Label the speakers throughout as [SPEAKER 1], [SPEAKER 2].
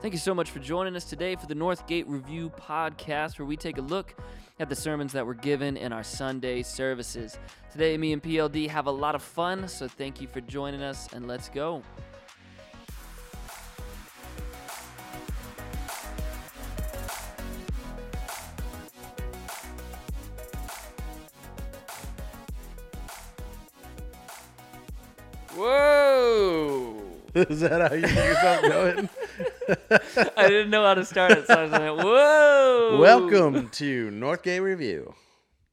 [SPEAKER 1] Thank you so much for joining us today for the Northgate Review podcast, where we take a look at the sermons that were given in our Sunday services. Today, me and PLD have a lot of fun, so thank you for joining us, and let's go. Whoa!
[SPEAKER 2] Is that how you get yourself going?
[SPEAKER 1] I didn't know how to start it, so I was like, whoa!
[SPEAKER 2] Welcome to Northgate Review.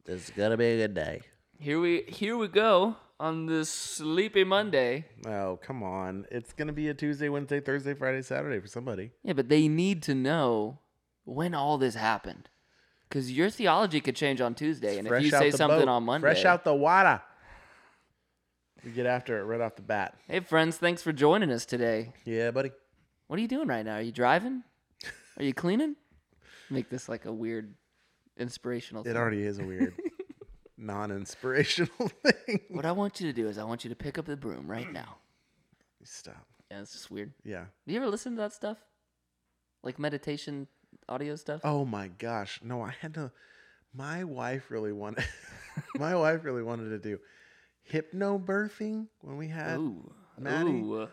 [SPEAKER 2] It's gonna be a good day.
[SPEAKER 1] Here we here we go on this sleepy Monday.
[SPEAKER 2] Oh, come on. It's gonna be a Tuesday, Wednesday, Thursday, Friday, Saturday for somebody.
[SPEAKER 1] Yeah, but they need to know when all this happened. Because your theology could change on Tuesday, and if you
[SPEAKER 2] out
[SPEAKER 1] say
[SPEAKER 2] the
[SPEAKER 1] something
[SPEAKER 2] boat.
[SPEAKER 1] on Monday,
[SPEAKER 2] Fresh out the water. We get after it right off the bat.
[SPEAKER 1] hey friends, thanks for joining us today.
[SPEAKER 2] Yeah, buddy.
[SPEAKER 1] What are you doing right now? Are you driving? Are you cleaning? Make this like a weird inspirational.
[SPEAKER 2] It already is a weird non-inspirational thing.
[SPEAKER 1] What I want you to do is I want you to pick up the broom right now.
[SPEAKER 2] Stop.
[SPEAKER 1] Yeah, it's just weird.
[SPEAKER 2] Yeah.
[SPEAKER 1] Do you ever listen to that stuff? Like meditation audio stuff?
[SPEAKER 2] Oh my gosh. No, I had to my wife really wanted my wife really wanted to do hypnobirthing when we had
[SPEAKER 1] Ooh.
[SPEAKER 2] Maddie?
[SPEAKER 1] Ooh.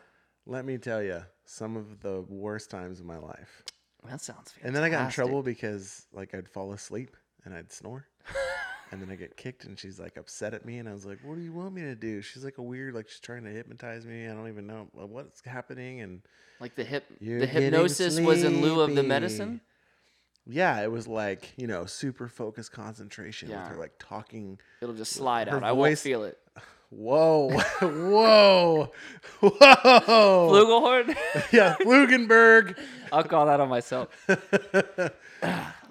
[SPEAKER 2] Let me tell you some of the worst times of my life.
[SPEAKER 1] That sounds fantastic.
[SPEAKER 2] And then I got in trouble because like I'd fall asleep and I'd snore. and then I get kicked and she's like upset at me and I was like, "What do you want me to do?" She's like a weird like she's trying to hypnotize me. I don't even know what's happening and
[SPEAKER 1] Like the hip, the hypnosis was in lieu of the medicine.
[SPEAKER 2] yeah, it was like, you know, super focused concentration
[SPEAKER 1] Yeah.
[SPEAKER 2] with her like talking
[SPEAKER 1] It'll just slide out. I won't feel it.
[SPEAKER 2] Whoa, whoa, whoa!
[SPEAKER 1] Flugelhorn.
[SPEAKER 2] yeah, Flugenberg.
[SPEAKER 1] I'll call that on myself. well,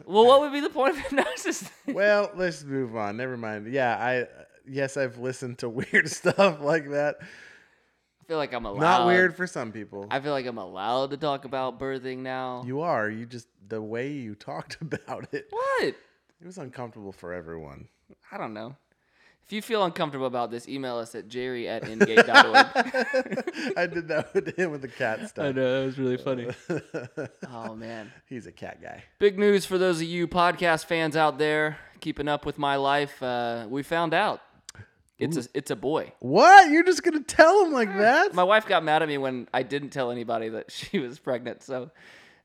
[SPEAKER 1] what would be the point of hypnosis?
[SPEAKER 2] well, let's move on. Never mind. Yeah, I yes, I've listened to weird stuff like that.
[SPEAKER 1] I feel like I'm allowed.
[SPEAKER 2] Not weird for some people.
[SPEAKER 1] I feel like I'm allowed to talk about birthing now.
[SPEAKER 2] you are. You just the way you talked about it.
[SPEAKER 1] what?
[SPEAKER 2] It was uncomfortable for everyone.
[SPEAKER 1] I don't know. If you feel uncomfortable about this, email us at jerry at ingate.org.
[SPEAKER 2] I did that with him with the cat stuff.
[SPEAKER 1] I know, that was really funny. oh, man.
[SPEAKER 2] He's a cat guy.
[SPEAKER 1] Big news for those of you podcast fans out there keeping up with my life. Uh, we found out it's a, it's a boy.
[SPEAKER 2] What? You're just gonna tell him like that?
[SPEAKER 1] My wife got mad at me when I didn't tell anybody that she was pregnant. So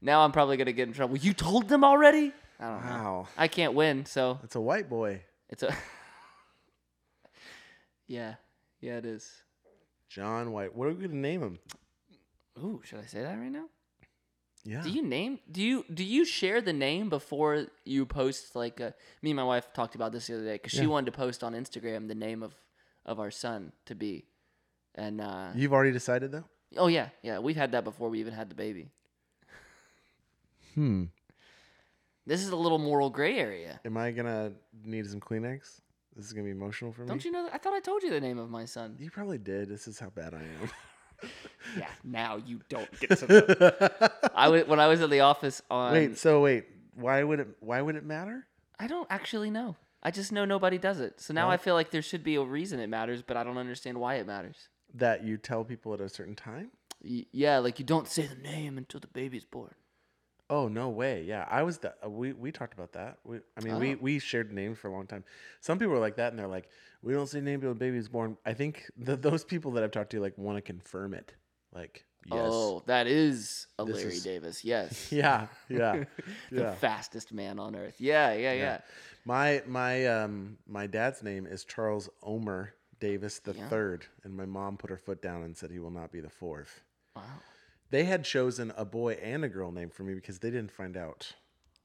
[SPEAKER 1] now I'm probably going to get in trouble. You told them already? I don't know. I can't win. So
[SPEAKER 2] It's a white boy.
[SPEAKER 1] it's a. yeah. Yeah, it is.
[SPEAKER 2] Jon White. What are we gonna name him?
[SPEAKER 1] Ooh, should I say that right now?
[SPEAKER 2] Yeah.
[SPEAKER 1] Do you name? Do you do you share the name before you post? Like, uh, me and my wife talked about this the other day because she
[SPEAKER 2] Yeah.
[SPEAKER 1] wanted to post on Instagram the name of of our son to be, and uh,
[SPEAKER 2] You've already decided though?
[SPEAKER 1] oh yeah, yeah, we've had that before we even had the baby.
[SPEAKER 2] Hmm.
[SPEAKER 1] This is a little moral gray area.
[SPEAKER 2] Am I gonna need some Kleenex? This is gonna be emotional for me.
[SPEAKER 1] Don't you know? That? I thought I told you the name of my son.
[SPEAKER 2] You probably did. This is how bad I am.
[SPEAKER 1] Yeah, now you don't get to know. I was when I was at the office on.
[SPEAKER 2] wait, so wait, why would it why would it matter?
[SPEAKER 1] I don't actually know. I just know nobody does it. So now
[SPEAKER 2] No?
[SPEAKER 1] I feel like there should be a reason it matters, but I don't understand why it matters.
[SPEAKER 2] That you tell people at a certain time?
[SPEAKER 1] Y- yeah, like you don't say the name until the baby's born.
[SPEAKER 2] Oh no way! Yeah, I was the uh, we we talked about that. We, I mean, we
[SPEAKER 1] Oh.
[SPEAKER 2] we shared names for a long time. Some people are like that, and they're like, we don't say name till the baby's born. I think the, those people that I've talked to like want to confirm it. Like, yes,
[SPEAKER 1] Oh, that is a Larry
[SPEAKER 2] is-
[SPEAKER 1] Davis. Yes.
[SPEAKER 2] yeah, yeah,
[SPEAKER 1] the
[SPEAKER 2] yeah.
[SPEAKER 1] fastest man on earth. Yeah, yeah, yeah.
[SPEAKER 2] Yeah. My my um my dad's name is Charles Omer Davis the
[SPEAKER 1] Yeah.
[SPEAKER 2] third, and my mom put her foot down and said he will not be the fourth.
[SPEAKER 1] Wow.
[SPEAKER 2] They had chosen a boy and a girl name for me because they didn't find out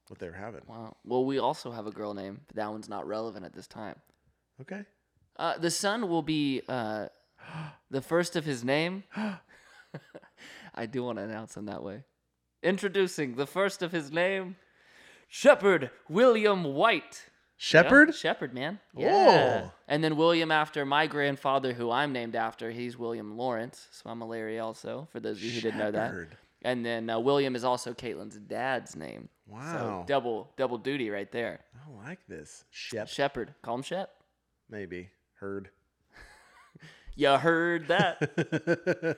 [SPEAKER 2] what they were having.
[SPEAKER 1] Wow. Well, we also have a girl name, but that one's not relevant at this time.
[SPEAKER 2] Okay.
[SPEAKER 1] Uh, the son will be uh, the first of his name. I do want to announce him that way. Introducing the first of his name, Shepherd William White.
[SPEAKER 2] Shepherd?
[SPEAKER 1] Yeah, Shepherd, man. Yeah.
[SPEAKER 2] Oh.
[SPEAKER 1] And then William after my grandfather, who I'm named after. He's William Lawrence, so I'm a Larry also. For those of you who didn't know that. And then uh, William is also Caitlin's dad's name. So
[SPEAKER 2] Wow.
[SPEAKER 1] double double duty right there.
[SPEAKER 2] I like this. Shep.
[SPEAKER 1] Shepherd. Call him Shep.
[SPEAKER 2] Maybe. Heard.
[SPEAKER 1] You heard that?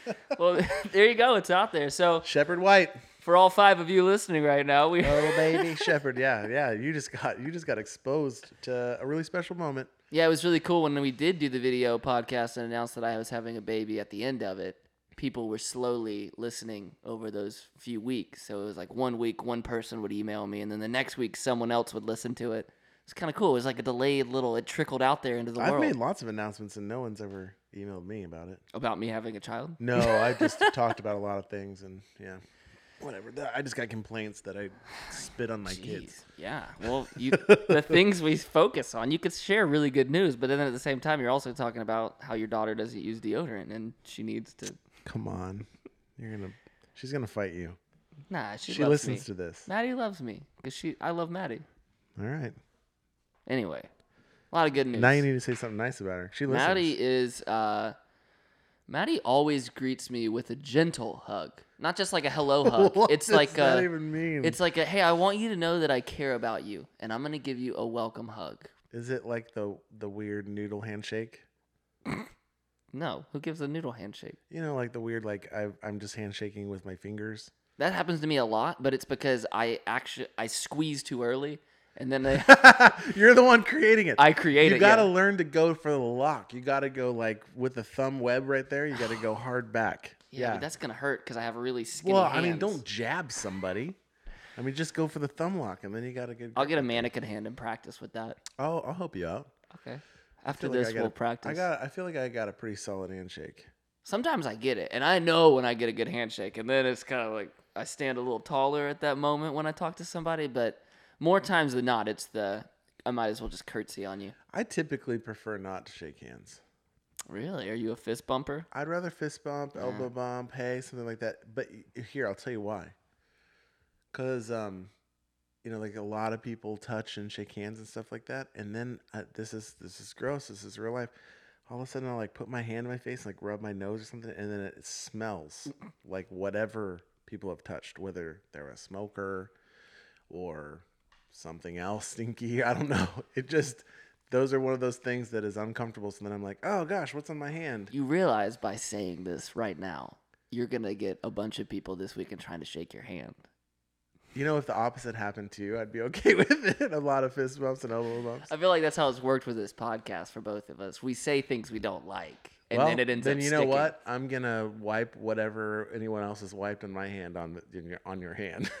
[SPEAKER 1] well, there you go. It's out there. So
[SPEAKER 2] Shepherd White.
[SPEAKER 1] For all five of you listening right now, we
[SPEAKER 2] Oh baby, Shepherd. Yeah, yeah. You just got you just got exposed to a really special moment.
[SPEAKER 1] yeah, it was really cool when we did do the video podcast and announced that I was having a baby at the end of it. People were slowly listening over those few weeks. So it was like one week, one person would email me, and then the next week, someone else would listen to it. It's kind of cool. It was like a delayed little. It trickled out there into the world.
[SPEAKER 2] I've made lots of announcements and no one's ever emailed me about it.
[SPEAKER 1] about me having a child.
[SPEAKER 2] No, I just talked about a lot of things and yeah, whatever. I just got complaints that I spit on my kids.
[SPEAKER 1] Yeah. Well, you the things we focus on, you could share really good news, but then at the same time, you're also talking about how your daughter doesn't use deodorant and she needs to.
[SPEAKER 2] Come on, you're gonna. She's gonna fight you.
[SPEAKER 1] Nah, she,
[SPEAKER 2] She, listens
[SPEAKER 1] me.
[SPEAKER 2] to this.
[SPEAKER 1] Maddie loves me because she. I love Maddie.
[SPEAKER 2] All right.
[SPEAKER 1] Anyway, a lot of good news.
[SPEAKER 2] Now you need to say something nice about her. She listens.
[SPEAKER 1] Maddie is. uh Maddie always greets me with a gentle hug, not just like a hello hug.
[SPEAKER 2] what
[SPEAKER 1] it's
[SPEAKER 2] does
[SPEAKER 1] like
[SPEAKER 2] that
[SPEAKER 1] a,
[SPEAKER 2] even mean?
[SPEAKER 1] It's like a hey, I want you to know that I care about you, and I'm gonna give you a welcome hug.
[SPEAKER 2] Is it like the the weird noodle handshake?
[SPEAKER 1] No, who gives a noodle handshake?
[SPEAKER 2] You know, like the weird like I I'm just handshaking with my fingers.
[SPEAKER 1] That happens to me a lot, but it's because I actually I squeeze too early, and then I,
[SPEAKER 2] You're the one creating it.
[SPEAKER 1] I create
[SPEAKER 2] you
[SPEAKER 1] it.
[SPEAKER 2] gotta
[SPEAKER 1] yeah.
[SPEAKER 2] learn to go for the lock. You gotta go like with the thumb web right there. You gotta go hard back.
[SPEAKER 1] Yeah, but that's gonna hurt because I have a really skinny
[SPEAKER 2] well,
[SPEAKER 1] hands.
[SPEAKER 2] I mean, don't jab somebody. I mean, just go for the thumb lock, and then you gotta get.
[SPEAKER 1] I'll get a mannequin hand and practice with that.
[SPEAKER 2] I'll I'll help you out.
[SPEAKER 1] Okay. After
[SPEAKER 2] feel like
[SPEAKER 1] this, we'll
[SPEAKER 2] a-
[SPEAKER 1] practice.
[SPEAKER 2] I got. I feel like I got a pretty solid handshake.
[SPEAKER 1] Sometimes I get it, and I know when I get a good handshake, and then it's kind of like I stand a little taller at that moment when I talk to somebody. But more times than not, it's the I might as well just curtsy on you.
[SPEAKER 2] I typically prefer not to shake hands.
[SPEAKER 1] Really? Are you a fist bumper?
[SPEAKER 2] I'd rather fist bump, elbow bump, hey, something like that. But here, I'll tell you why. Cause um, you know, like a lot of people touch and shake hands and stuff like that, and then uh, this is this is gross. This is real life. All of a sudden, I'll like put my hand in my face, and, like rub my nose or something, and then it smells like whatever people have touched, whether they're a smoker or something else stinky. I don't know. It just those are one of those things that is uncomfortable. So then I'm like, oh gosh, what's on my hand?
[SPEAKER 1] You realize by saying this right now, you're gonna get a bunch of people this weekend trying to shake your hand.
[SPEAKER 2] You know, if the opposite happened to you, I'd be okay with it. A lot of fist bumps and elbow bumps.
[SPEAKER 1] I feel like that's how it's worked with this podcast for both of us. We say things we don't like, and
[SPEAKER 2] well,
[SPEAKER 1] then it ends up.
[SPEAKER 2] then you know
[SPEAKER 1] sticking.
[SPEAKER 2] what? I'm gonna wipe whatever anyone else has wiped on my hand on the, in your, on your hand.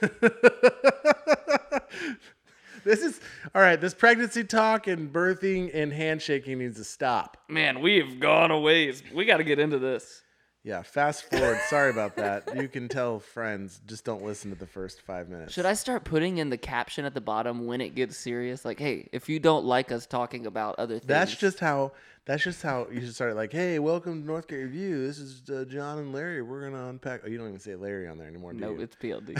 [SPEAKER 2] this is all right. This pregnancy talk and birthing and handshaking needs to stop.
[SPEAKER 1] Man, we've gone a ways. We got to get into this.
[SPEAKER 2] Yeah, fast forward. Sorry about that. You can tell friends just don't listen to the first five minutes.
[SPEAKER 1] Should I start putting in the caption at the bottom when it gets serious? Like, hey, if you don't like us talking about other things,
[SPEAKER 2] That's just how. That's just how you should start. Like, hey, welcome to Northgate Review. This is uh, Jon and Larry. We're gonna unpack. Oh, you don't even say Larry on there anymore, do
[SPEAKER 1] no,
[SPEAKER 2] you?
[SPEAKER 1] it's PLD.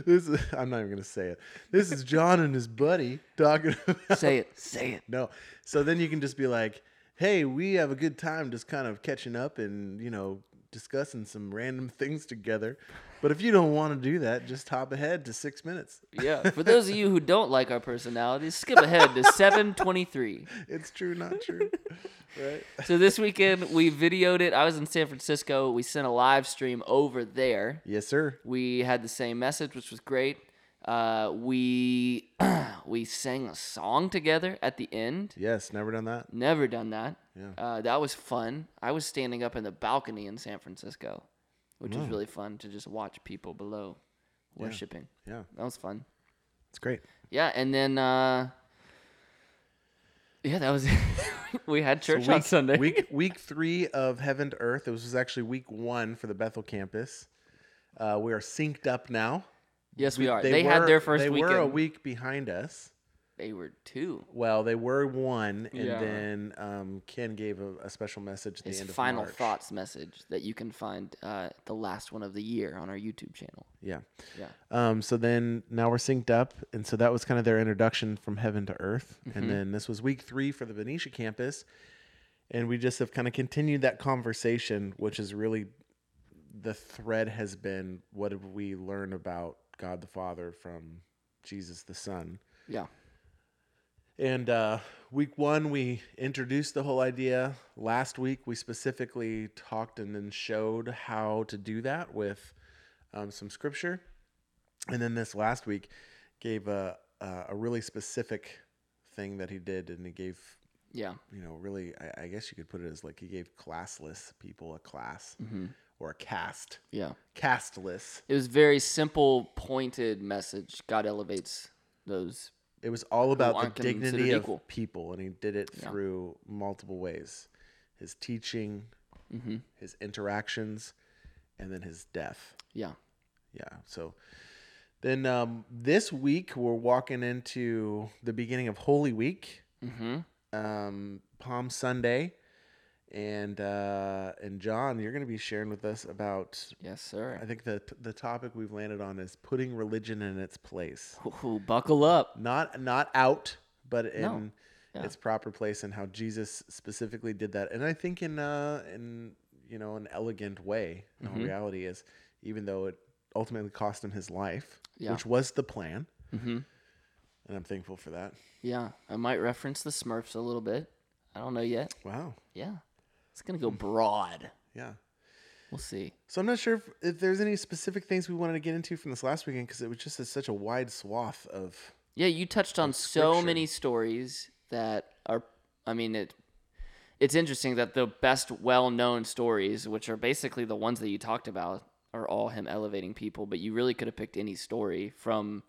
[SPEAKER 2] this is, I'm not even gonna say it. This is Jon and his buddy talking. About,
[SPEAKER 1] say it, say it.
[SPEAKER 2] No. So then you can just be like, hey, we have a good time just kind of catching up and you know discussing some random things together. But if you don't want to do that, just hop ahead to six minutes.
[SPEAKER 1] Yeah. For those of you who don't like our personalities, skip ahead to 723.
[SPEAKER 2] It's true, not true, right?
[SPEAKER 1] So this weekend we videoed it. I was in San Francisco. We sent a live stream over there.
[SPEAKER 2] Yes, sir.
[SPEAKER 1] We had the same message, which was great. Uh, we we sang a song together at the end.
[SPEAKER 2] Yes, never done that.
[SPEAKER 1] Never done that.
[SPEAKER 2] Yeah.
[SPEAKER 1] Uh, that was fun. I was standing up in the balcony in San Francisco, which was really fun to just watch people below worshiping.
[SPEAKER 2] Yeah,
[SPEAKER 1] That was fun.
[SPEAKER 2] it's great.
[SPEAKER 1] Yeah, and then uh, yeah, that was we had church
[SPEAKER 2] So
[SPEAKER 1] on Sunday.
[SPEAKER 2] week week three of Heaven to Earth. It was actually week one for the Bethel campus. Uh, we are synced up now.
[SPEAKER 1] Yes, we, are. They, had
[SPEAKER 2] were-
[SPEAKER 1] their first
[SPEAKER 2] They
[SPEAKER 1] weekend.
[SPEAKER 2] were a week behind us.
[SPEAKER 1] They were two.
[SPEAKER 2] Well, they were one, and
[SPEAKER 1] Yeah.
[SPEAKER 2] then um, Ken gave a, a special message at the
[SPEAKER 1] His
[SPEAKER 2] end of
[SPEAKER 1] final
[SPEAKER 2] March.
[SPEAKER 1] thoughts message that you can find uh, the last one of the year on our YouTube channel.
[SPEAKER 2] Yeah.
[SPEAKER 1] Yeah.
[SPEAKER 2] Um, so then now we're synced up, and so that was kind of their introduction from heaven to earth.
[SPEAKER 1] Mm-hmm.
[SPEAKER 2] And then this was week three for the Benicia campus, and we just have kind of continued that conversation, which is really the thread has been what did we learn about God the Father from Jesus the Son.
[SPEAKER 1] Yeah.
[SPEAKER 2] And uh, week one, we introduced the whole idea. Last week, we specifically talked and then showed how to do that with um, some scripture. And then this last week, gave a, a a really specific thing that he did, and he gave
[SPEAKER 1] Yeah.
[SPEAKER 2] you know really I, I guess you could put it as like he gave classless people a class
[SPEAKER 1] Mm-hmm.
[SPEAKER 2] Or a caste
[SPEAKER 1] Yeah.
[SPEAKER 2] casteless.
[SPEAKER 1] It was very simple, pointed message. God elevates those.
[SPEAKER 2] It was all about the dignity of
[SPEAKER 1] equal.
[SPEAKER 2] people, and he did it
[SPEAKER 1] Yeah.
[SPEAKER 2] through multiple ways: his teaching,
[SPEAKER 1] Mm-hmm.
[SPEAKER 2] his interactions, and then his death.
[SPEAKER 1] Yeah.
[SPEAKER 2] Yeah. So then um, this week we're walking into the beginning of Holy Week,
[SPEAKER 1] Mm-hmm.
[SPEAKER 2] um, Palm Sunday, and uh, and Jon, you're going to be sharing with us about.
[SPEAKER 1] Yes, sir.
[SPEAKER 2] I think the the topic we've landed on is putting religion in its place,
[SPEAKER 1] Ooh, buckle up.
[SPEAKER 2] not not out, but in
[SPEAKER 1] No. Yeah.
[SPEAKER 2] its proper place, and how Jesus specifically did that. And I think in uh, in you know an elegant way. All
[SPEAKER 1] Mhm.
[SPEAKER 2] reality is, even though it ultimately cost him his life,
[SPEAKER 1] Yeah.
[SPEAKER 2] which was the plan,
[SPEAKER 1] Mm-hmm.
[SPEAKER 2] and I'm thankful for that.
[SPEAKER 1] Yeah. I might reference the Smurfs a little bit. I don't know yet.
[SPEAKER 2] Wow.
[SPEAKER 1] Yeah. It's gonna go broad.
[SPEAKER 2] Yeah.
[SPEAKER 1] We'll see.
[SPEAKER 2] So I'm not sure if, if there's any specific things we wanted to get into from this last weekend because it was just a, such a wide swath of.
[SPEAKER 1] Yeah, you touched on so many stories that are. I mean, it. It's interesting that the best well-known stories, which are basically the ones that you talked about, are all him elevating people. But you really could have picked any story from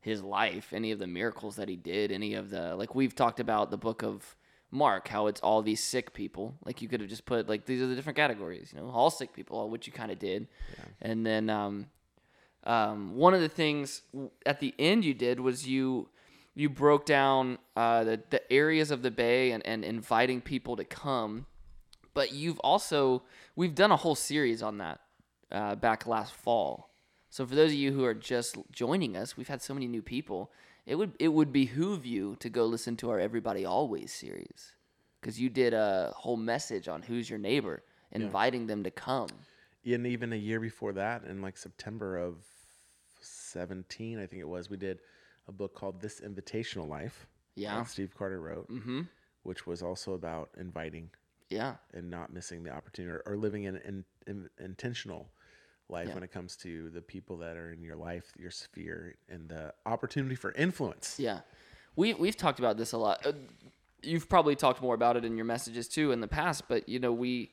[SPEAKER 1] his life, any of the miracles that he did, any of the like we've talked about the book of Mark, how it's all these sick people. Like you could have just put like these are the different categories, you know, all sick people, which you kind of did, and then um, um, one of the things at the end you did was you you broke down uh, the, the areas of the bay and, and inviting people to come. But you've also we've done a whole series on that uh, back last fall. So for those of you who are just joining us we've had so many new people it would it would behoove you to go listen to our everybody always series because you did a whole message on who's your neighbor inviting them to come
[SPEAKER 2] And even a year before that, in like September of 17, I think it was, we did a book called This Invitational Life.
[SPEAKER 1] Yeah.
[SPEAKER 2] That Steve Carter wrote,
[SPEAKER 1] mm-hmm
[SPEAKER 2] which was also about inviting
[SPEAKER 1] yeah
[SPEAKER 2] and not missing the opportunity or, or living an in, in, intentional life
[SPEAKER 1] Yeah.
[SPEAKER 2] when it comes to the people that are in your life, your sphere, and the opportunity for influence.
[SPEAKER 1] Yeah, we we've talked about this a lot. Uh, you've probably talked more about it in your messages too in the past, but you know we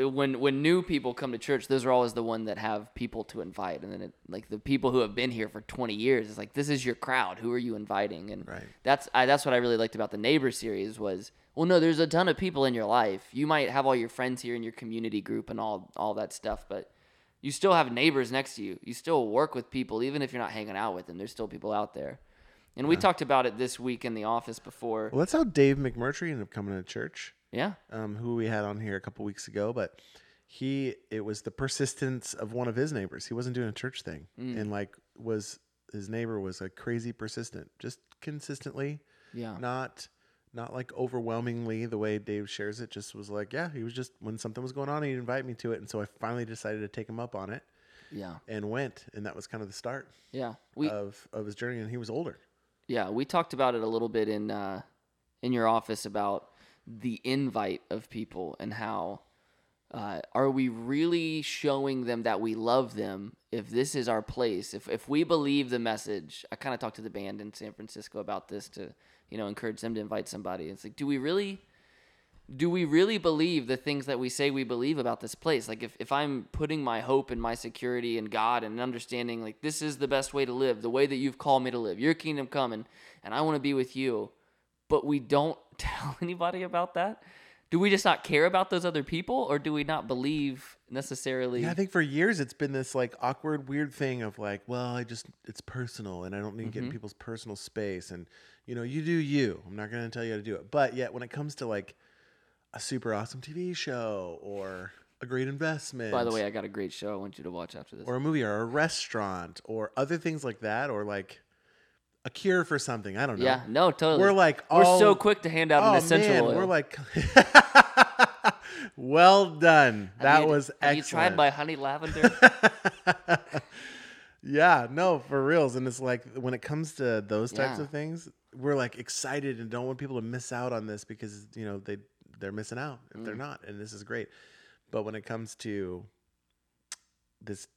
[SPEAKER 1] uh, when when new people come to church, those are always the one that have people to invite, and then it, like the people who have been here for twenty years, it's like this is your crowd. Who are you inviting? And
[SPEAKER 2] Right.
[SPEAKER 1] that's I, that's what I really liked about the neighbor series was well, no, there's a ton of people in your life. You might have all your friends here in your community group and all all that stuff, but you still have neighbors next to you. You still work with people, even if you're not hanging out with them. There's still people out there. And we talked about it this week in the office before.
[SPEAKER 2] Well, that's how Dave McMurtry ended up coming to church.
[SPEAKER 1] Yeah.
[SPEAKER 2] um, who we had on here a couple weeks ago, but he it was the persistence of one of his neighbors. He wasn't doing a church thing,
[SPEAKER 1] Mm.
[SPEAKER 2] and like was his neighbor was like crazy persistent, just consistently,
[SPEAKER 1] Yeah.
[SPEAKER 2] not not like overwhelmingly the way Dave shares it. Just was like, yeah, he was just when something was going on, he'd invite me to it, and so I finally decided to take him up on it
[SPEAKER 1] Yeah.
[SPEAKER 2] and went, and that was kind of the start
[SPEAKER 1] Yeah. We
[SPEAKER 2] of of his journey. And he was older.
[SPEAKER 1] yeah, we talked about it a little bit in uh in your office about the invite of people and how uh, are we really showing them that we love them if this is our place if, if we believe the message i kind of talked to the band in san francisco about this to you know encourage them to invite somebody. It's like do we really do we really believe the things that we say we believe about this place? Like if, if i'm putting my hope and my security in god and understanding like this is the best way to live the way that you've called me to live your kingdom come and, and i want to be with you but we don't tell anybody about that do we just not care about those other people or do we not believe necessarily
[SPEAKER 2] Yeah, I think for years it's been this like awkward, weird thing of like, well, I just it's personal and I don't need to get in mm-hmm. people's personal space and you know, you do you. I'm not gonna tell you how to do it. But yet when it comes to like a super awesome TV show or a great investment
[SPEAKER 1] by the way i got a great show i want you to watch after this
[SPEAKER 2] or a movie or a restaurant or other things like that, or like a cure for something. I don't know.
[SPEAKER 1] yeah no totally
[SPEAKER 2] We're like
[SPEAKER 1] we're so quick to hand out
[SPEAKER 2] Oh
[SPEAKER 1] an essential
[SPEAKER 2] man,
[SPEAKER 1] oil
[SPEAKER 2] we're like Well done.
[SPEAKER 1] Have
[SPEAKER 2] That
[SPEAKER 1] you-
[SPEAKER 2] was
[SPEAKER 1] have
[SPEAKER 2] excellent.
[SPEAKER 1] you tried my honey lavender
[SPEAKER 2] yeah, no, for reals. And it's like when it comes to those types
[SPEAKER 1] Yeah.
[SPEAKER 2] of things, we're like excited and don't want people to miss out on this because you know they they're missing out if they're not, and this is great. But when it comes to this,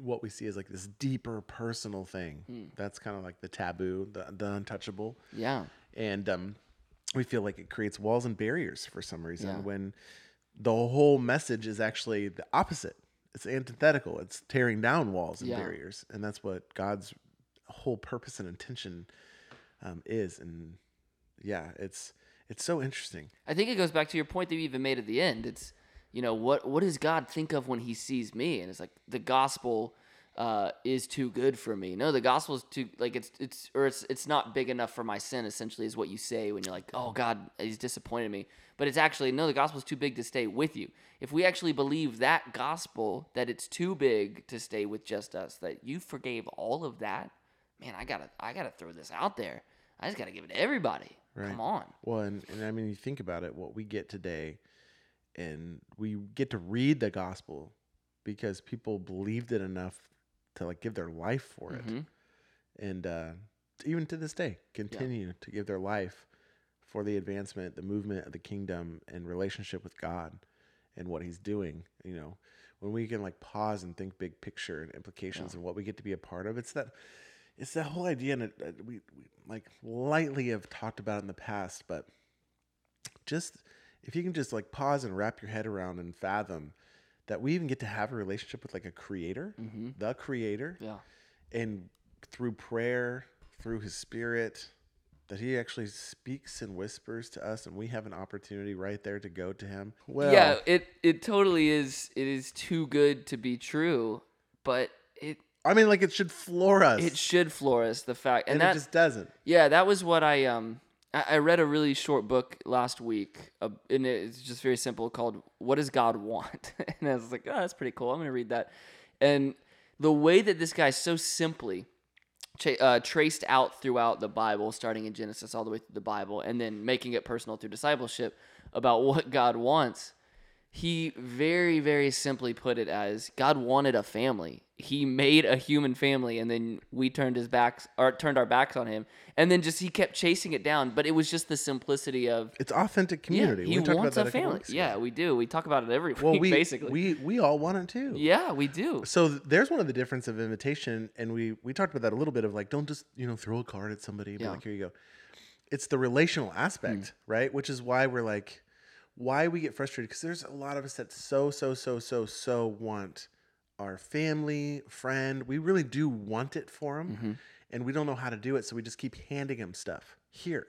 [SPEAKER 2] what we see is like this deeper personal thing. That's kind of like the taboo, the, the untouchable
[SPEAKER 1] Yeah.
[SPEAKER 2] and um, we feel like it creates walls and barriers for some reason
[SPEAKER 1] Yeah.
[SPEAKER 2] when the whole message is actually the opposite it's antithetical it's tearing down walls and
[SPEAKER 1] Yeah.
[SPEAKER 2] barriers and that's what god's whole purpose and intention um, is and yeah it's it's so interesting
[SPEAKER 1] I think it goes back to your point that you even made at the end. It's, you know, what what does God think of when He sees me? And it's like the gospel uh, is too good for me. No, the gospel is too like it's it's or it's it's not big enough for my sin. Essentially, is what you say when you're like, oh God, He's disappointed me. But it's actually no, the gospel is too big to stay with you. If we actually believe that gospel that it's too big to stay with just us, that you forgave all of that, man, I gotta I gotta throw this out there. I just gotta give it to everybody. Right. Come on.
[SPEAKER 2] well and, and i mean you think about it what we get today and we get to read the gospel because people believed it enough to like give their life for it
[SPEAKER 1] Mhm.
[SPEAKER 2] and uh, even to this day continue to give their life for the advancement the movement of the kingdom and relationship with god and what he's doing you know when we can like pause and think big picture and implications and what we get to be a part of it's that it's that whole idea and it, uh, we, we like lightly have talked about it in the past but just if you can just like pause and wrap your head around and fathom that we even get to have a relationship with like a creator the creator
[SPEAKER 1] Yeah.
[SPEAKER 2] and through prayer, through his spirit, that he actually speaks and whispers to us and we have an opportunity right there to go to him. Well,
[SPEAKER 1] yeah, it it totally is. It is too good to be true, but it
[SPEAKER 2] I mean like it should floor us.
[SPEAKER 1] it should floor us. The fact and,
[SPEAKER 2] and
[SPEAKER 1] that
[SPEAKER 2] it just doesn't.
[SPEAKER 1] yeah, that was what I um I, I read a really short book last week, uh, and it's just very simple called "What Does God Want?" and I was like, oh, that's pretty cool. I'm gonna read that, and the way that this guy so simply cha- uh, traced out throughout the Bible, starting in Genesis all the way through the Bible, and then making it personal through discipleship about what God wants. He very, very simply put it as God wanted a family. He made a human family, and then we turned his backs or turned our backs on him, and then just he kept chasing it down. But it was just the simplicity of
[SPEAKER 2] It's authentic
[SPEAKER 1] yeah,
[SPEAKER 2] community.
[SPEAKER 1] he
[SPEAKER 2] we talked
[SPEAKER 1] wants
[SPEAKER 2] about
[SPEAKER 1] a
[SPEAKER 2] that couple
[SPEAKER 1] family. Yeah, we do. We talk about it every
[SPEAKER 2] Well,
[SPEAKER 1] week,
[SPEAKER 2] we
[SPEAKER 1] basically.
[SPEAKER 2] we we all want it too.
[SPEAKER 1] yeah, we do.
[SPEAKER 2] So th- there's one of the difference of invitation, and we we talked about that a little bit of like don't just you know throw a card at somebody
[SPEAKER 1] Yeah.
[SPEAKER 2] Like here you go. It's the relational aspect, hmm. right? Which is why we're like, why we get frustrated because there's a lot of us that so so so so so want our family friend. We really do want it for them,
[SPEAKER 1] Mm-hmm.
[SPEAKER 2] and we don't know how to do it, so we just keep handing them stuff. Here,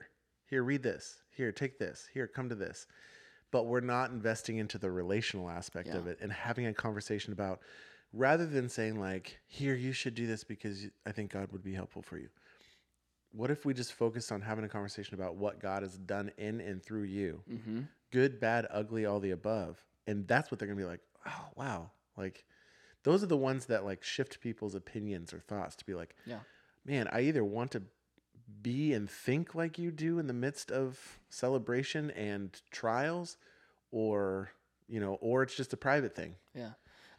[SPEAKER 2] here, read this. Here, take this. Here, come to this but we're not investing into the relational aspect of it and having a conversation about rather than saying like here you should do this because I think god would be helpful for you what if we just focused on having a conversation about what god has done in and through you
[SPEAKER 1] Mm-hmm.
[SPEAKER 2] good bad ugly all the above and that's what they're gonna be like oh wow like those are the ones that like shift people's opinions or thoughts to be like
[SPEAKER 1] Yeah.
[SPEAKER 2] man i either want to be and think like you do in the midst of celebration and trials or you know or it's just a private thing
[SPEAKER 1] Yeah.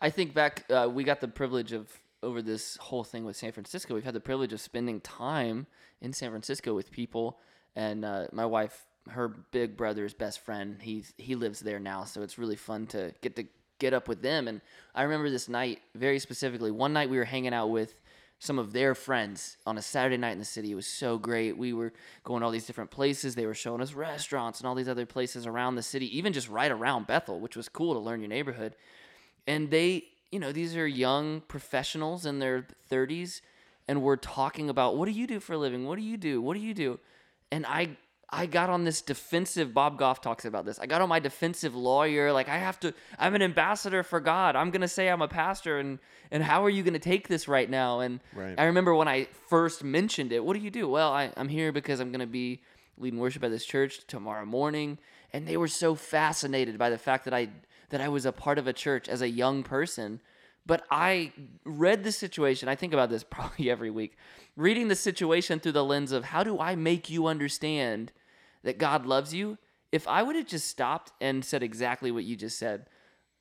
[SPEAKER 1] I think back, uh, we got the privilege of, over this whole thing with San Francisco, we've had the privilege of spending time in San Francisco with people. And uh, my wife, her big brother's best friend, he's, he lives there now. So it's really fun to get to get up with them. And I remember this night very specifically. One night we were hanging out with some of their friends on a Saturday night in the city. It was so great. We were going to all these different places. They were showing us restaurants and all these other places around the city, even just right around Bethel, which was cool to learn your neighborhood. And they, you know, these are young professionals in their 30s and we're talking about what do you do for a living? What do you do? What do you do? And I I got on this defensive Bob Goff talks about this. I got on my defensive lawyer like I have to I'm an ambassador for God. I'm going to say I'm a pastor and and how are you going to take this right now? And
[SPEAKER 2] Right.
[SPEAKER 1] I remember when I first mentioned it, what do you do? Well, I, I'm here because I'm going to be leading worship at this church tomorrow morning. And they were so fascinated by the fact that I that I was a part of a church as a young person. But I read the situation. I think about this probably every week. Reading the situation through the lens of how do I make you understand that God loves you? If I would have just stopped and said exactly what you just said,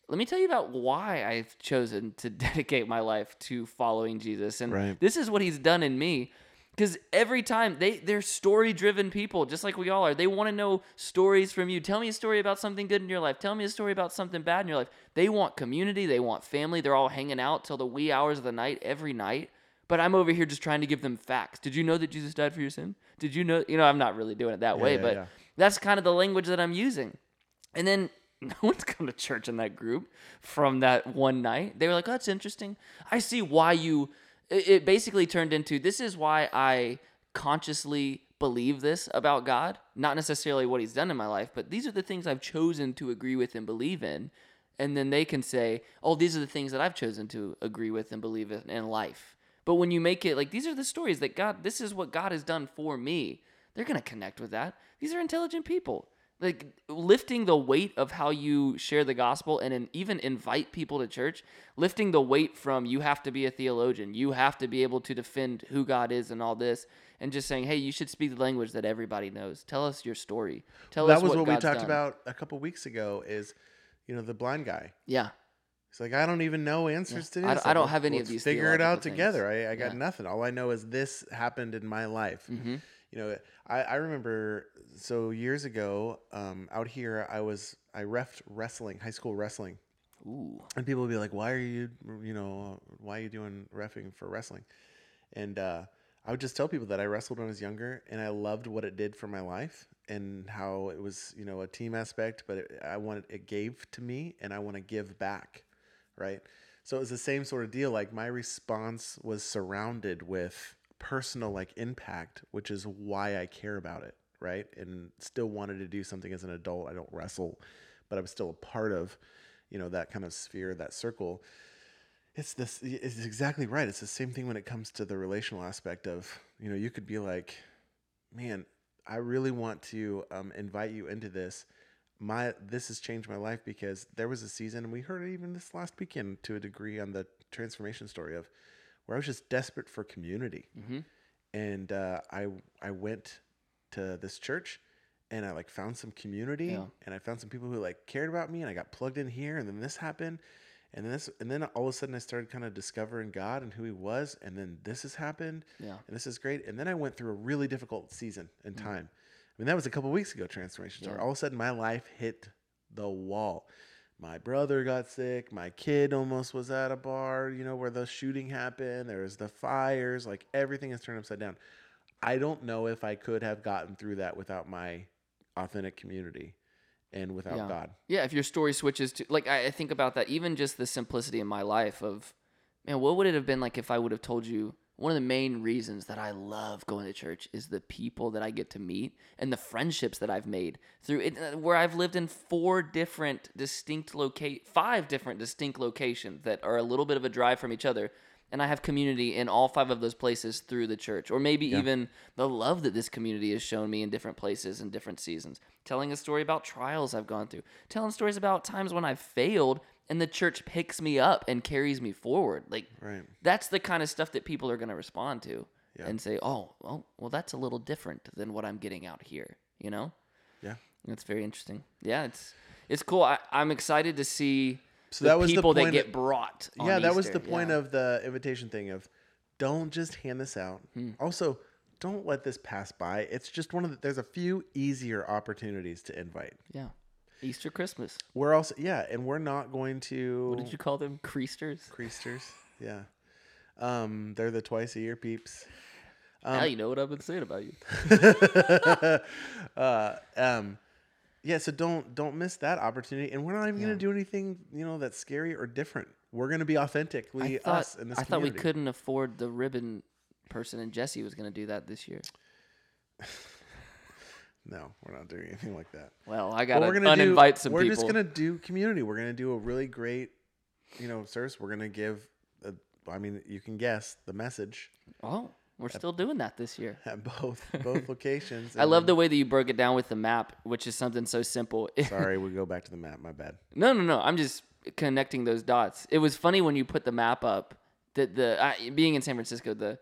[SPEAKER 1] let me tell you about why I've chosen to dedicate my life to following Jesus. And
[SPEAKER 2] Right.
[SPEAKER 1] this is what he's done in me. Because every time they they're story driven people, just like we all are. They want to know stories from you. Tell me a story about something good in your life. Tell me a story about something bad in your life. They want community. They want family. They're all hanging out till the wee hours of the night every night. But I'm over here just trying to give them facts. Did you know that Jesus died for your sin? Did you know? You know, I'm not really doing it that way,
[SPEAKER 2] yeah,
[SPEAKER 1] but
[SPEAKER 2] yeah.
[SPEAKER 1] that's kind of the language that I'm using. And then no one's come to church in that group from that one night. They were like, oh, that's interesting. I see why you. It, it basically turned into this is why I consciously believe this about God. Not necessarily what he's done in my life, but these are the things I've chosen to agree with and believe in. And then they can say, oh, these are the things that I've chosen to agree with and believe in in life. But when you make it like these are the stories that God, this is what God has done for me, they're going to connect with that. These are intelligent people like lifting the weight of how you share the gospel and in, even invite people to church lifting the weight from you have to be a theologian you have to be able to defend who god is and all this and just saying hey you should speak the language that everybody knows tell us your story tell
[SPEAKER 2] that
[SPEAKER 1] us
[SPEAKER 2] was
[SPEAKER 1] what,
[SPEAKER 2] what, we talked
[SPEAKER 1] done.
[SPEAKER 2] about a couple weeks ago. Is you know the blind guy.
[SPEAKER 1] yeah
[SPEAKER 2] He's like, I don't even know answers to
[SPEAKER 1] I don't- I don't have any of these
[SPEAKER 2] Figure it out
[SPEAKER 1] things.
[SPEAKER 2] together. I, I got
[SPEAKER 1] Yeah.
[SPEAKER 2] nothing. All I know is this happened in my life.
[SPEAKER 1] Mm-hmm.
[SPEAKER 2] You know, I, I remember so years ago um, out here, I was I refed wrestling, high school wrestling,
[SPEAKER 1] ooh
[SPEAKER 2] and people would be like, "Why are you, you know, why are you doing refing for wrestling?" And uh, I would just tell people that I wrestled when I was younger, and I loved what it did for my life, and how it was, you know, a team aspect. But it, I wanted it gave to me, and I want to give back, right? So it was the same sort of deal. Like my response was surrounded with personal like impact, which is why I care about it, right? And still wanted to do something as an adult. I don't wrestle, but I'm still a part of, you know, that kind of sphere, that circle. It's this. It's exactly right. It's the same thing when it comes to the relational aspect of, you know, you could be like, man, I really want to um, invite you into this. My this has changed my life because there was a season, and we heard it even this last weekend to a degree on the transformation story of where I was just desperate for community,
[SPEAKER 1] mm-hmm.
[SPEAKER 2] and uh, I I went to this church, and I like found some community,
[SPEAKER 1] Yeah.
[SPEAKER 2] and I found some people who like cared about me, and I got plugged in here, and then this happened, and then this, and then all of a sudden I started kind of discovering God and who He was, and then this has happened,
[SPEAKER 1] yeah
[SPEAKER 2] and this is great. And then I went through a really difficult season and time. I mean, that was a couple weeks ago, transformation.
[SPEAKER 1] Yeah.
[SPEAKER 2] All of a sudden, my life hit the wall. My brother got sick. My kid almost was at a bar, you know, where the shooting happened. There was the fires. Like everything is turned upside down. I don't know if I could have gotten through that without my authentic community and without
[SPEAKER 1] Yeah.
[SPEAKER 2] God.
[SPEAKER 1] Yeah, if your story switches to like I, I think about that, even just the simplicity in my life of man, what would it have been like if I would have told you one of the main reasons that I love going to church is the people that I get to meet and the friendships that I've made through it uh, where I've lived in four different distinct locate five different distinct locations that are a little bit of a drive from each other and I have community in all five of those places through the church, or maybe even the love that this community has shown me in different places and different seasons. Telling a story about trials I've gone through, telling stories about times when I've failed and the church picks me up and carries me forward. Like
[SPEAKER 2] Right.
[SPEAKER 1] that's the kind of stuff that people are going to respond to
[SPEAKER 2] Yeah.
[SPEAKER 1] and say, "Oh, well, well, that's a little different than what I'm getting out here." You know?
[SPEAKER 2] Yeah.
[SPEAKER 1] That's very interesting. Yeah, it's it's cool. I, I'm excited to see
[SPEAKER 2] So
[SPEAKER 1] the
[SPEAKER 2] that was the
[SPEAKER 1] people that get
[SPEAKER 2] of-
[SPEAKER 1] brought.
[SPEAKER 2] yeah, that was the point
[SPEAKER 1] Yeah.
[SPEAKER 2] of the invitation thing of don't just hand this out.
[SPEAKER 1] Hmm.
[SPEAKER 2] Also, don't let this pass by. It's just one of the, there's a few easier opportunities to invite.
[SPEAKER 1] yeah, Easter, Christmas.
[SPEAKER 2] We're also yeah, and we're not going to
[SPEAKER 1] What did you call them? Creasters.
[SPEAKER 2] creasters. Yeah. Um, they're the twice a year peeps. Um,
[SPEAKER 1] now you know what I've been saying about you.
[SPEAKER 2] uh, um, yeah, so don't don't miss that opportunity. And we're not even
[SPEAKER 1] Yeah.
[SPEAKER 2] gonna do anything, you know, that's scary or different. We're gonna be authentically
[SPEAKER 1] thought,
[SPEAKER 2] us in this
[SPEAKER 1] I thought we couldn't afford the ribbon person, and Jesse was going to do that this year.
[SPEAKER 2] No, we're not doing anything like that.
[SPEAKER 1] Well, I got to
[SPEAKER 2] we're gonna do,
[SPEAKER 1] uninvite some
[SPEAKER 2] We're
[SPEAKER 1] people.
[SPEAKER 2] just gonna do community. We're gonna do a really great, you know, service. We're gonna give. A, I mean, you can guess the message
[SPEAKER 1] Oh, we're still doing that this year.
[SPEAKER 2] at both both locations.
[SPEAKER 1] I love the way that you broke it down with the map, which is something so simple.
[SPEAKER 2] Sorry, we go back to the map. My bad.
[SPEAKER 1] No, no, no. I'm just connecting those dots. It was funny when you put the map up. That the I, being in San Francisco, the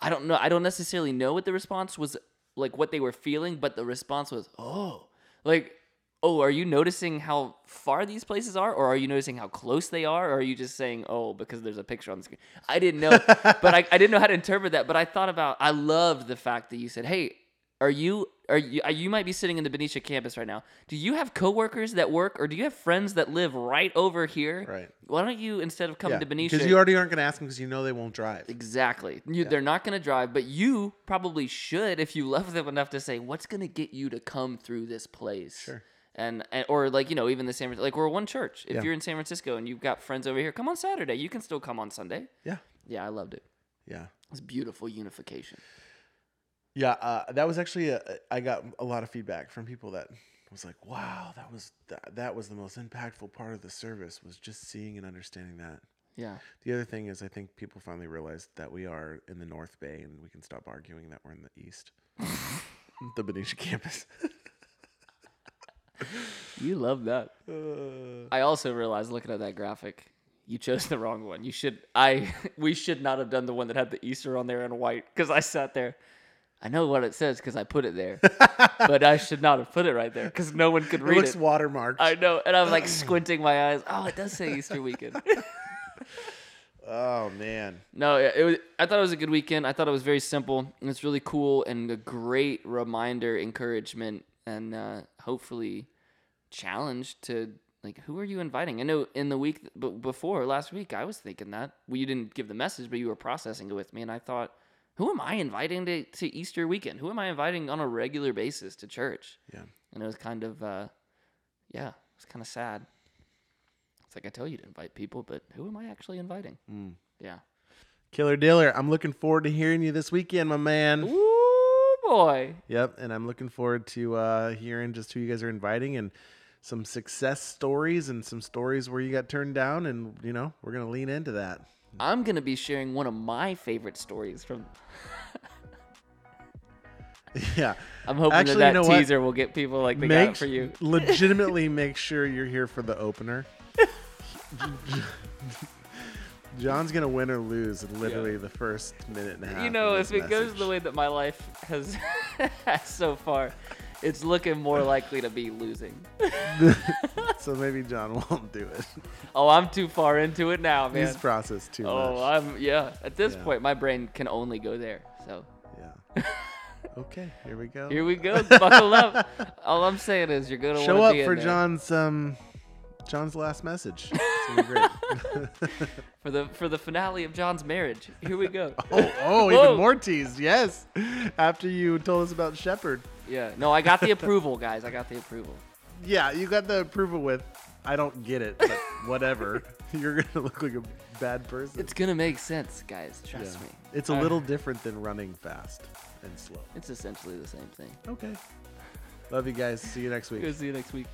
[SPEAKER 1] I don't know. I don't necessarily know what the response was like, what they were feeling, but the response was, oh, like Oh, are you noticing how far these places are, or are you noticing how close they are, or are you just saying, "Oh, because there's a picture on the screen"? I didn't know, but I, I didn't know how to interpret that. But I thought about, I loved the fact that you said, "Hey, are you are you uh, you might be sitting in the Benicia campus right now? Do you have coworkers that work, or do you have friends that live right over here?
[SPEAKER 2] Right.
[SPEAKER 1] Why don't you instead of coming to Benicia,
[SPEAKER 2] Because you already aren't going to ask them because you know they won't drive.
[SPEAKER 1] Exactly. You, They're not going to drive, but you probably should if you love them enough to say, "What's going to get you to come through this place?"
[SPEAKER 2] Sure.
[SPEAKER 1] And, and or like you know even the San like we're one church. If
[SPEAKER 2] Yeah.
[SPEAKER 1] you're in San Francisco and you've got friends over here, come on Saturday. You can still come on Sunday.
[SPEAKER 2] Yeah.
[SPEAKER 1] Yeah, I loved it.
[SPEAKER 2] Yeah.
[SPEAKER 1] It's beautiful unification.
[SPEAKER 2] Yeah, uh, that was actually a, I got a lot of feedback from people that was like, "Wow, that was that, that was the most impactful part of the service was just seeing and understanding that."
[SPEAKER 1] Yeah.
[SPEAKER 2] The other thing is, I think people finally realized that we are in the North Bay, and we can stop arguing that we're in the East, the Benicia campus.
[SPEAKER 1] You love that.
[SPEAKER 2] Uh,
[SPEAKER 1] I also realized looking at that graphic, you chose the wrong one. You should I we should not have done the one that had the Easter on there in white because I sat there. I know what it says because I put it there, but I should not have put it right there because no one could read it
[SPEAKER 2] looks
[SPEAKER 1] it.
[SPEAKER 2] watermarked.
[SPEAKER 1] I know, and I'm like squinting my eyes. Oh, it does say Easter weekend.
[SPEAKER 2] oh man,
[SPEAKER 1] No, it it was. I thought it was a good weekend. I thought it was very simple. And it's really cool and a great reminder, encouragement, and uh, hopefully challenge to like who are you inviting? I know in the week, but before last week, I was thinking that. Well, you didn't give the message, but you were processing it with me, and I thought, who am I inviting to, to Easter weekend? Who am I inviting on a regular basis to church?
[SPEAKER 2] yeah.
[SPEAKER 1] And it was kind of, uh, yeah, it was kind of sad. It's like I tell you to invite people, but who am I actually inviting?
[SPEAKER 2] Mm.
[SPEAKER 1] Yeah.
[SPEAKER 2] Killer Diller, I'm looking forward to hearing you this weekend, my man.
[SPEAKER 1] Ooh boy.
[SPEAKER 2] Yep, and I'm looking forward to uh, hearing just who you guys are inviting and some success stories and some stories where you got turned down, and you know we're gonna lean into that.
[SPEAKER 1] I'm gonna be sharing one of my favorite stories from.
[SPEAKER 2] yeah,
[SPEAKER 1] I'm hoping
[SPEAKER 2] Actually,
[SPEAKER 1] that
[SPEAKER 2] you know
[SPEAKER 1] that
[SPEAKER 2] what?
[SPEAKER 1] teaser will get people like they got it for you.
[SPEAKER 2] legitimately make sure you're here for the opener. Jon's gonna win or lose literally the first minute and a half.
[SPEAKER 1] You know, if it goes the way that my life has so far, it's looking more likely to be losing.
[SPEAKER 2] so maybe Jon won't do it.
[SPEAKER 1] Oh, I'm too far into it now, man.
[SPEAKER 2] He's processed too much.
[SPEAKER 1] Oh,
[SPEAKER 2] much.
[SPEAKER 1] I'm yeah. At this
[SPEAKER 2] Yeah.
[SPEAKER 1] point, my brain can only go there. So
[SPEAKER 2] Yeah. Okay, here we go.
[SPEAKER 1] here we go. Buckle up. All I'm saying is you're gonna
[SPEAKER 2] Show up for. Jon's um Jon's last message. It's gonna be great.
[SPEAKER 1] for the for the finale of Jon's marriage. Here we go.
[SPEAKER 2] oh, oh, even more teased. Yes. After you told us about Shepherd.
[SPEAKER 1] Yeah. No, I got the approval, guys. I got the approval.
[SPEAKER 2] Yeah, you got the approval with I don't get it, but whatever. You're gonna look like a bad person.
[SPEAKER 1] It's gonna make sense, guys.
[SPEAKER 2] Yeah.
[SPEAKER 1] Trust me.
[SPEAKER 2] It's a
[SPEAKER 1] Uh,
[SPEAKER 2] little different than running fast and slow.
[SPEAKER 1] It's essentially the same thing.
[SPEAKER 2] Okay. Love you guys. See you next week.
[SPEAKER 1] See you next week.